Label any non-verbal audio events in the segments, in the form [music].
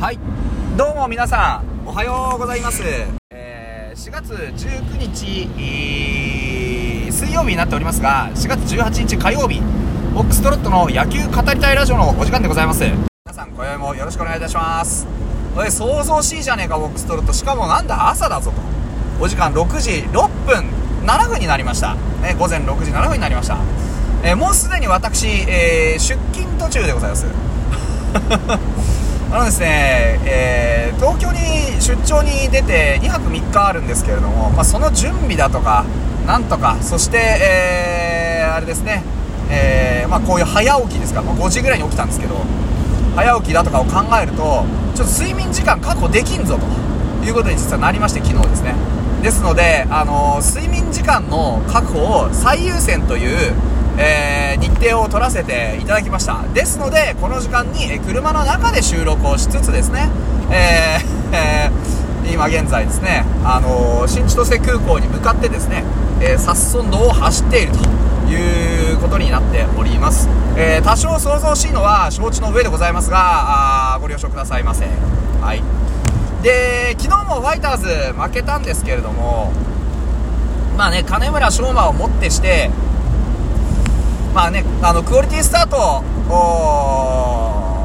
はい。どうも皆さんおはようございます、えー4月19日、水曜日になっておりますが4月18日火曜日オックストロットの野球語りたいラジオのお時間でございます。皆さん今宵もよろしくお願いいたします。おい想像しいじゃねえかオックストロット。しかもなんだ朝だぞと。お時間6時6分7分になりました、ね、午前6時7分になりました、えーもうすでに私、えー出勤途中でございます。あのですね、えー東京に出張に出て2泊3日あるんですけれども、まあ、その準備だとか、なんとか、そして、えーあれですね、えーまあ、こういう早起きですか、まあ、5時ぐらいに起きたんですけど、早起きだとかを考えると、ちょっと睡眠時間確保できんぞということに実はなりまして、昨日ですね。ですので、あの睡眠時間の確保を最優先という、えー日程を取らせていただきました。ですのでこの時間にえ車の中で収録をしつつですね、えー [laughs] えー今現在ですね、あのー新千歳空港に向かってですね、えー、札村道を走っているということになっております、えー多少想像しいのは承知の上でございますがあーご了承くださいませはい。で昨日もファイターズ負けたんですけれどもまあね金村翔馬をもってしてまあね、あのクオリティスタート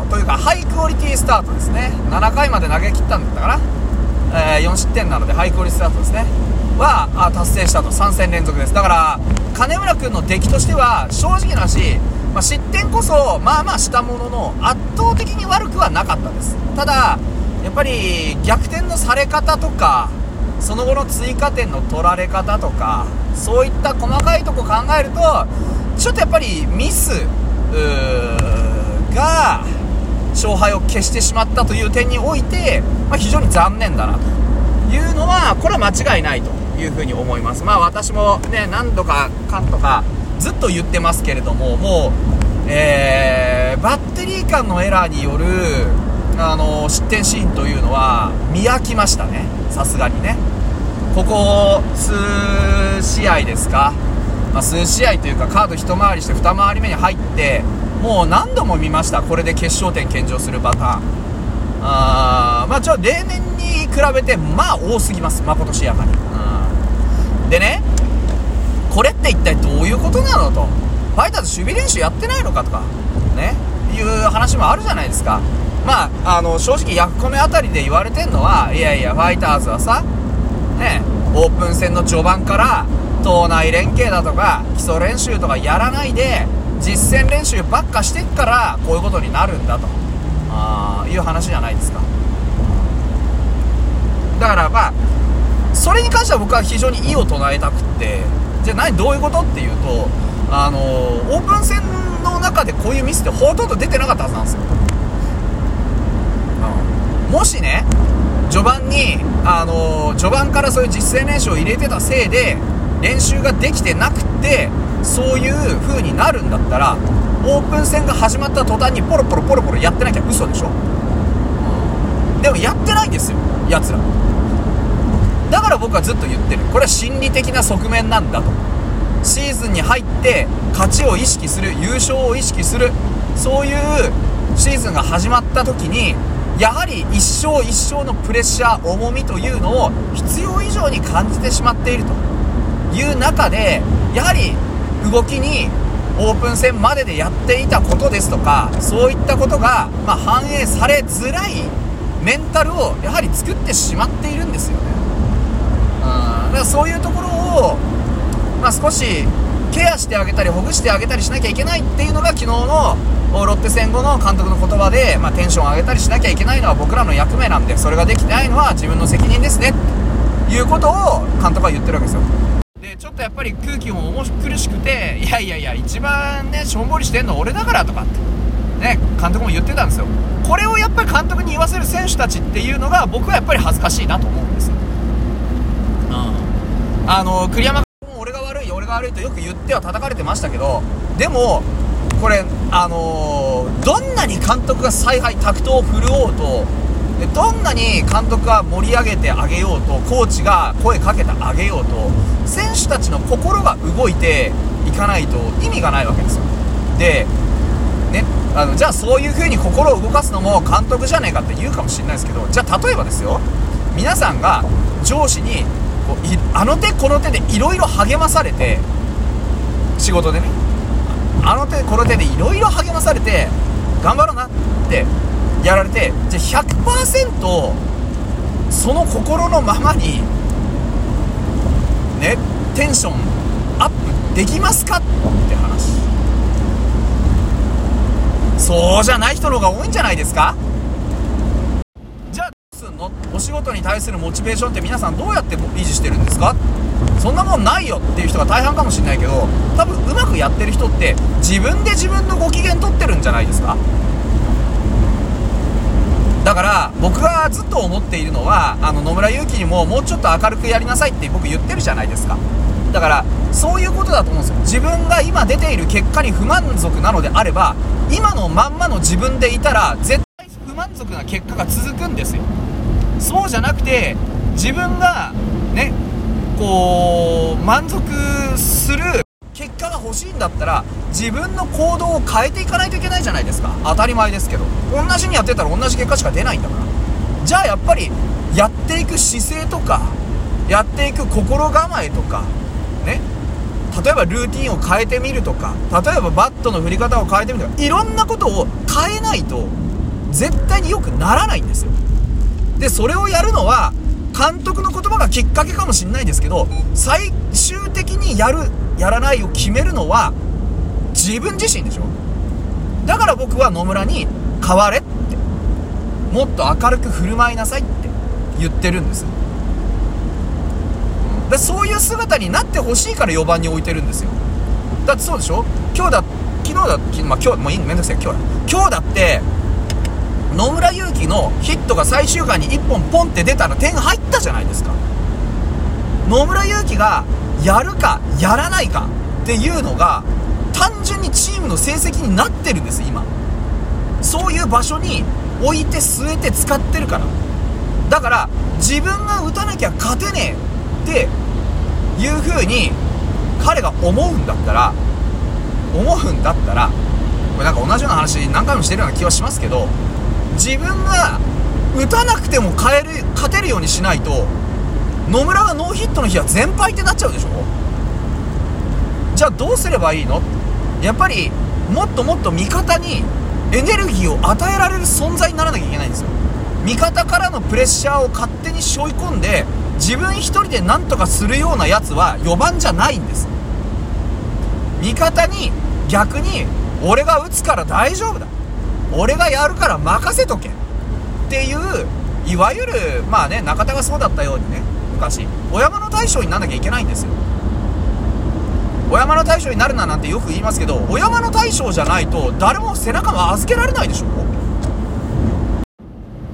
というかハイクオリティスタートですね。7回まで投げ切ったんだったかな、えー4失点なのでハイクオリティスタートですね。はあ達成したと。3戦連続です。だから金村君の出来としては正直な話、まあ、失点こそまあまあしたものの圧倒的に悪くはなかったです。ただやっぱり逆転のされ方とかその後の追加点の取られ方とかそういった細かいとこ考えるとちょっとやっぱりミスが勝敗を消してしまったという点において、まあ、非常に残念だなというのはこれは間違いないというふうに思います。まあ私もね何度かかんとかずっと言ってますけれどももう、えーバッテリー間のエラーによるあの失点シーンというのは見飽きましたね。さすがにね。ここ数試合ですか、まあ、数試合というかカード一回りして二回り目に入ってもう何度も見ました。これで決勝点献上するパターン。あーまあちょ例年に比べてまあ多すぎます。まことしやかに、うん、でねこれって一体どういうことなのと。ファイターズ守備練習やってないのかとかねいう話もあるじゃないですか。まああの正直ヤフコメあたりで言われてんのはいやいやファイターズはさねオープン戦の序盤から党内連携だとか基礎練習とかやらないで実戦練習ばっかしてっからこういうことになるんだと。あいう話じゃないですか。だからまあそれに関しては僕は非常に異を唱えたくってじゃあ何どういうことっていうとあのオープン戦の中でこういうミスってほとんど出てなかったはずなんですよ、うんもしね序盤にあの序盤からそういう実践練習を入れてたせいで練習ができてなくてそういう風になるんだったらオープン戦が始まった途端にポロポロポロポロやってなきゃ嘘でしょ、でもやってないんですよやつら。だから僕はずっと言ってる。これは心理的な側面なんだと。シーズンに入って勝ちを意識する優勝を意識する。そういうシーズンが始まった時にやはり一勝一勝のプレッシャー重みというのを必要以上に感じてしまっていると。いう中でやはり動きにオープン戦まででやっていたことですとかそういったことが、まあ、反映されづらいメンタルをやはり作ってしまっているんですよね。うんだからそういうところを、まあ、少しケアしてあげたりほぐしてあげたりしなきゃいけないっていうのが昨日のロッテ戦後の監督の言葉で、まあ、テンションを上げたりしなきゃいけないのは僕らの役目なんでそれができてないのは自分の責任ですね。ということを監督は言ってるわけですよ。ちょっとやっぱり空気も重苦しくていやいやいや一番ねしょんぼりしてんの俺だからとかってね監督も言ってたんですよ。これをやっぱり監督に言わせる選手たちっていうのが僕はやっぱり恥ずかしいなと思うんですよ。うん。あの栗山監督も俺が悪い俺が悪いとよく言っては叩かれてましたけどでもこれあのーどんなに監督が采配タクトを振るおうとでどんなに監督が盛り上げてあげようとコーチが声かけてあげようと選手たちの心が動いていかないと意味がないわけですよ。でねあのじゃあそういう風に心を動かすのも監督じゃねえかって言うかもしれないですけどじゃあ例えばですよ皆さんが上司にこういあの手この手でいろいろ励まされて仕事でねあの手この手でいろいろ励まされて頑張ろうなってやられてじゃあ100%その心のままにねテンションアップできますか？って話。そうじゃない人の方が多いんじゃないですか？じゃあどうすんのお仕事に対するモチベーションって皆さんどうやって維持してるんですか？そんなもんないよっていう人が大半かもしれないけど多分うまくやってる人って自分で自分のご機嫌取ってるんじゃないですか？だから僕がずっと思っているのはあの野村祐希にももうちょっと明るくやりなさいって僕言ってるじゃないですか。だからそういうことだと思うんですよ。自分が今出ている結果に不満足なのであれば今のまんまの自分でいたら絶対不満足な結果が続くんですよ。そうじゃなくて自分がねこう満足する結果が欲しいんだったら自分の行動を変えていかないといけないじゃないですか。当たり前ですけど。同じにやってたら同じ結果しか出ないんだから。じゃあやっぱりやっていく姿勢とかやっていく心構えとかね。例えばルーティンを変えてみるとか例えばバットの振り方を変えてみるとかいろんなことを変えないと絶対に良くならないんですよ。でそれをやるのは監督の言葉がきっかけかもしれないですけど最終的にやるやらないを決めるのは自分自身でしょ。だから僕は野村に変われってもっと明るく振る舞いなさいって言ってるんですでそういう姿になってほしいから4番に置いてるんですよ。だってそうでしょ。今日だ昨日だ、まあ、今日もういいめんどくさい今日だ。今日だって野村祐希のヒットが最終回に1本ポンって出たら点入ったじゃないですか。野村祐希がやるかやらないかっていうのが単純にチームの成績になってるんです今。そういう場所に置いて据えて使ってるから。だから自分が打たなきゃ勝てねえっていう風に彼が思うんだったら思うんだったらこれなんか同じような話何回もしてるような気はしますけど自分が打たなくても変える勝てるようにしないと野村がノーヒットの日は全敗ってなっちゃうでしょ？じゃあどうすればいいの？やっぱりもっともっと味方にエネルギーを与えられる存在にならなきゃいけないんですよ。味方からのプレッシャーを勝手に背負い込んで自分一人で何とかするようなやつは4番じゃないんです。味方に逆に俺が打つから大丈夫だ。俺がやるから任せとけ。っていういわゆるまあね中田がそうだったようにね昔お山の大将にならなきゃいけないんですよ。お山の大将になるななんてよく言いますけどお山の大将じゃないと誰も背中も預けられないでしょ。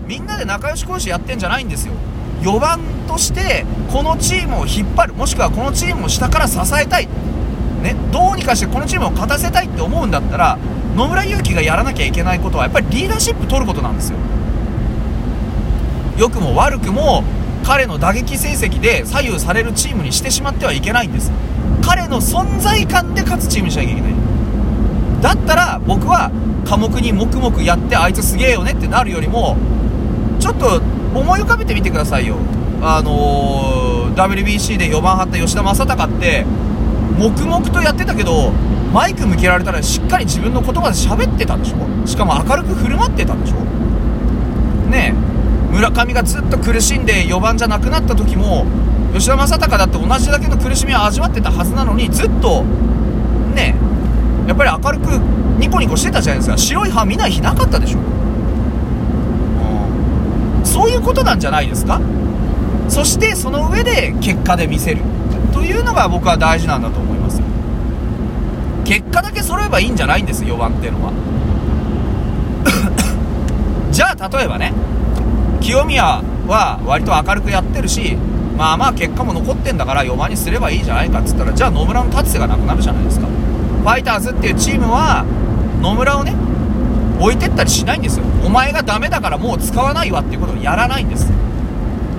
みんなで仲良し講師やってんじゃないんですよ。4番としてこのチームを引っ張る。もしくはこのチームを下から支えたい。ねどうにかしてこのチームを勝たせたいって思うんだったら野村祐希がやらなきゃいけないことはやっぱりリーダーシップ取ることなんですよ。良くも悪くも彼の打撃成績で左右されるチームにしてしまってはいけないんです。彼の存在感で勝つチームにしなきゃいけない。だったら僕は科目に黙々やってあいつすげえよねってなるよりもちょっと思い浮かべてみてくださいよ。あのー、WBC で4番張った吉田正尚って黙々とやってたけどマイク向けられたらしっかり自分の言葉で喋ってたでしょ？しかも明るく振る舞ってたんでしょ？村上がずっと苦しんで4番じゃなくなった時も吉田正尚だって同じだけの苦しみを味わってたはずなのにずっとねやっぱり明るくニコニコしてたじゃないですか。白い歯見ない日なかったでしょ、うん、そういうことなんじゃないですか。そしてその上で結果で見せる。というのが僕は大事なんだと思いますよ。結果だけ揃えばいいんじゃないんです4番っていうのは。[coughs] じゃあ例えばね。清宮は割と明るくやってるしまあまあ結果も残ってんだから4番にすればいいじゃないかっつったらじゃあ野村の立つ瀬がなくなるじゃないですか。ファイターズっていうチームは野村をね置いてったりしないんですよ。お前がダメだからもう使わないわっていうことをやらないんです。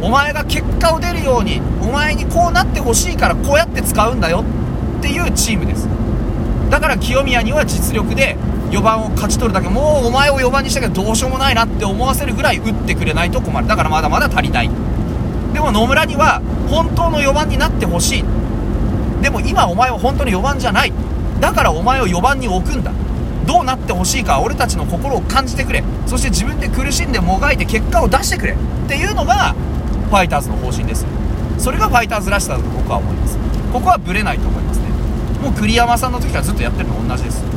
お前が結果を出るようにお前にこうなってほしいからこうやって使うんだよっていうチームです。だから清宮には実力で4番を勝ち取るだけもうお前を4番にしたけどどうしようもないなって思わせるぐらい打ってくれないと困る。だからまだまだ足りない。でも野村には本当の4番になってほしい。でも今お前は本当に4番じゃない。だからお前を4番に置くんだ。どうなってほしいか俺たちの心を感じてくれ。そして自分で苦しんでもがいて結果を出してくれ。っていうのがファイターズの方針です。それがファイターズらしさだと僕は思います。ここはブレないと思いますね。もう栗山さんの時からずっとやってるの同じです。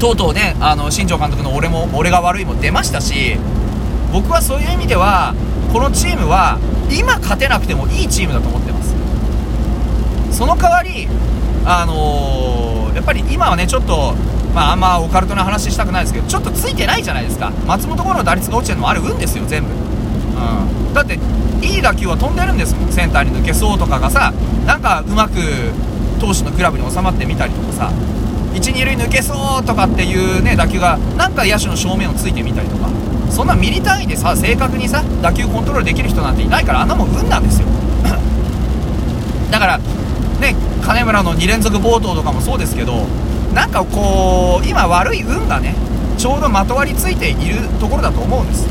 とうとうねあの新庄監督の俺も俺が悪いも出ましたし僕はそういう意味ではこのチームは今勝てなくてもいいチームだと思ってます。その代わりあのー、やっぱり今はねちょっとまああんまオカルトな話したくないですけどちょっとついてないじゃないですか。松本剛の打率が落ちてるのもある運ですよ全部。うん。だっていい打球は飛んでるんですもん。センターに抜けそうとかがさなんかうまく投手のクラブに収まってみたりとかさ。1、2塁抜けそうとかっていうね打球がなんか野手の正面をついてみたりとかそんなミリ単位でさ正確にさ打球コントロールできる人なんていないからあんなもん運なんですよ。[clears throat] だからね金村の2連続暴投とかもそうですけどなんかこう今悪い運がねちょうどまとわりついているところだと思うんです。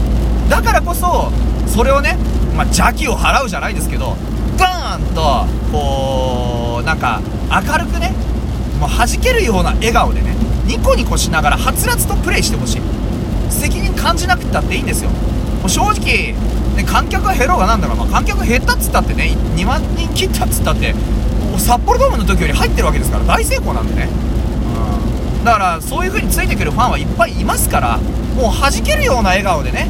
だからこそそれをね、まあ、邪気を払うじゃないですけどバーンとこうなんか明るくねもう弾けるような笑顔でねニコニコしながらはつらつとプレイしてほしい。責任感じなくったっていいんですよ。もう正直、ね、観客が減ろうがなんだろう、まあ、観客減ったっつったってね2万人切ったっつったって札幌ドームの時より入ってるわけですから大成功なんでね、うん、だからそういう風についてくるファンはいっぱいいますからもう弾けるような笑顔でね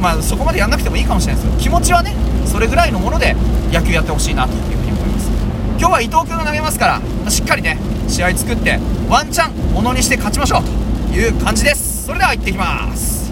まあそこまでやんなくてもいいかもしれないですよ。気持ちはねそれぐらいのもので野球やってほしいなと今日は伊藤君が投げますからしっかりね試合作ってワンチャンものにして勝ちましょうという感じです。それでは行ってきます。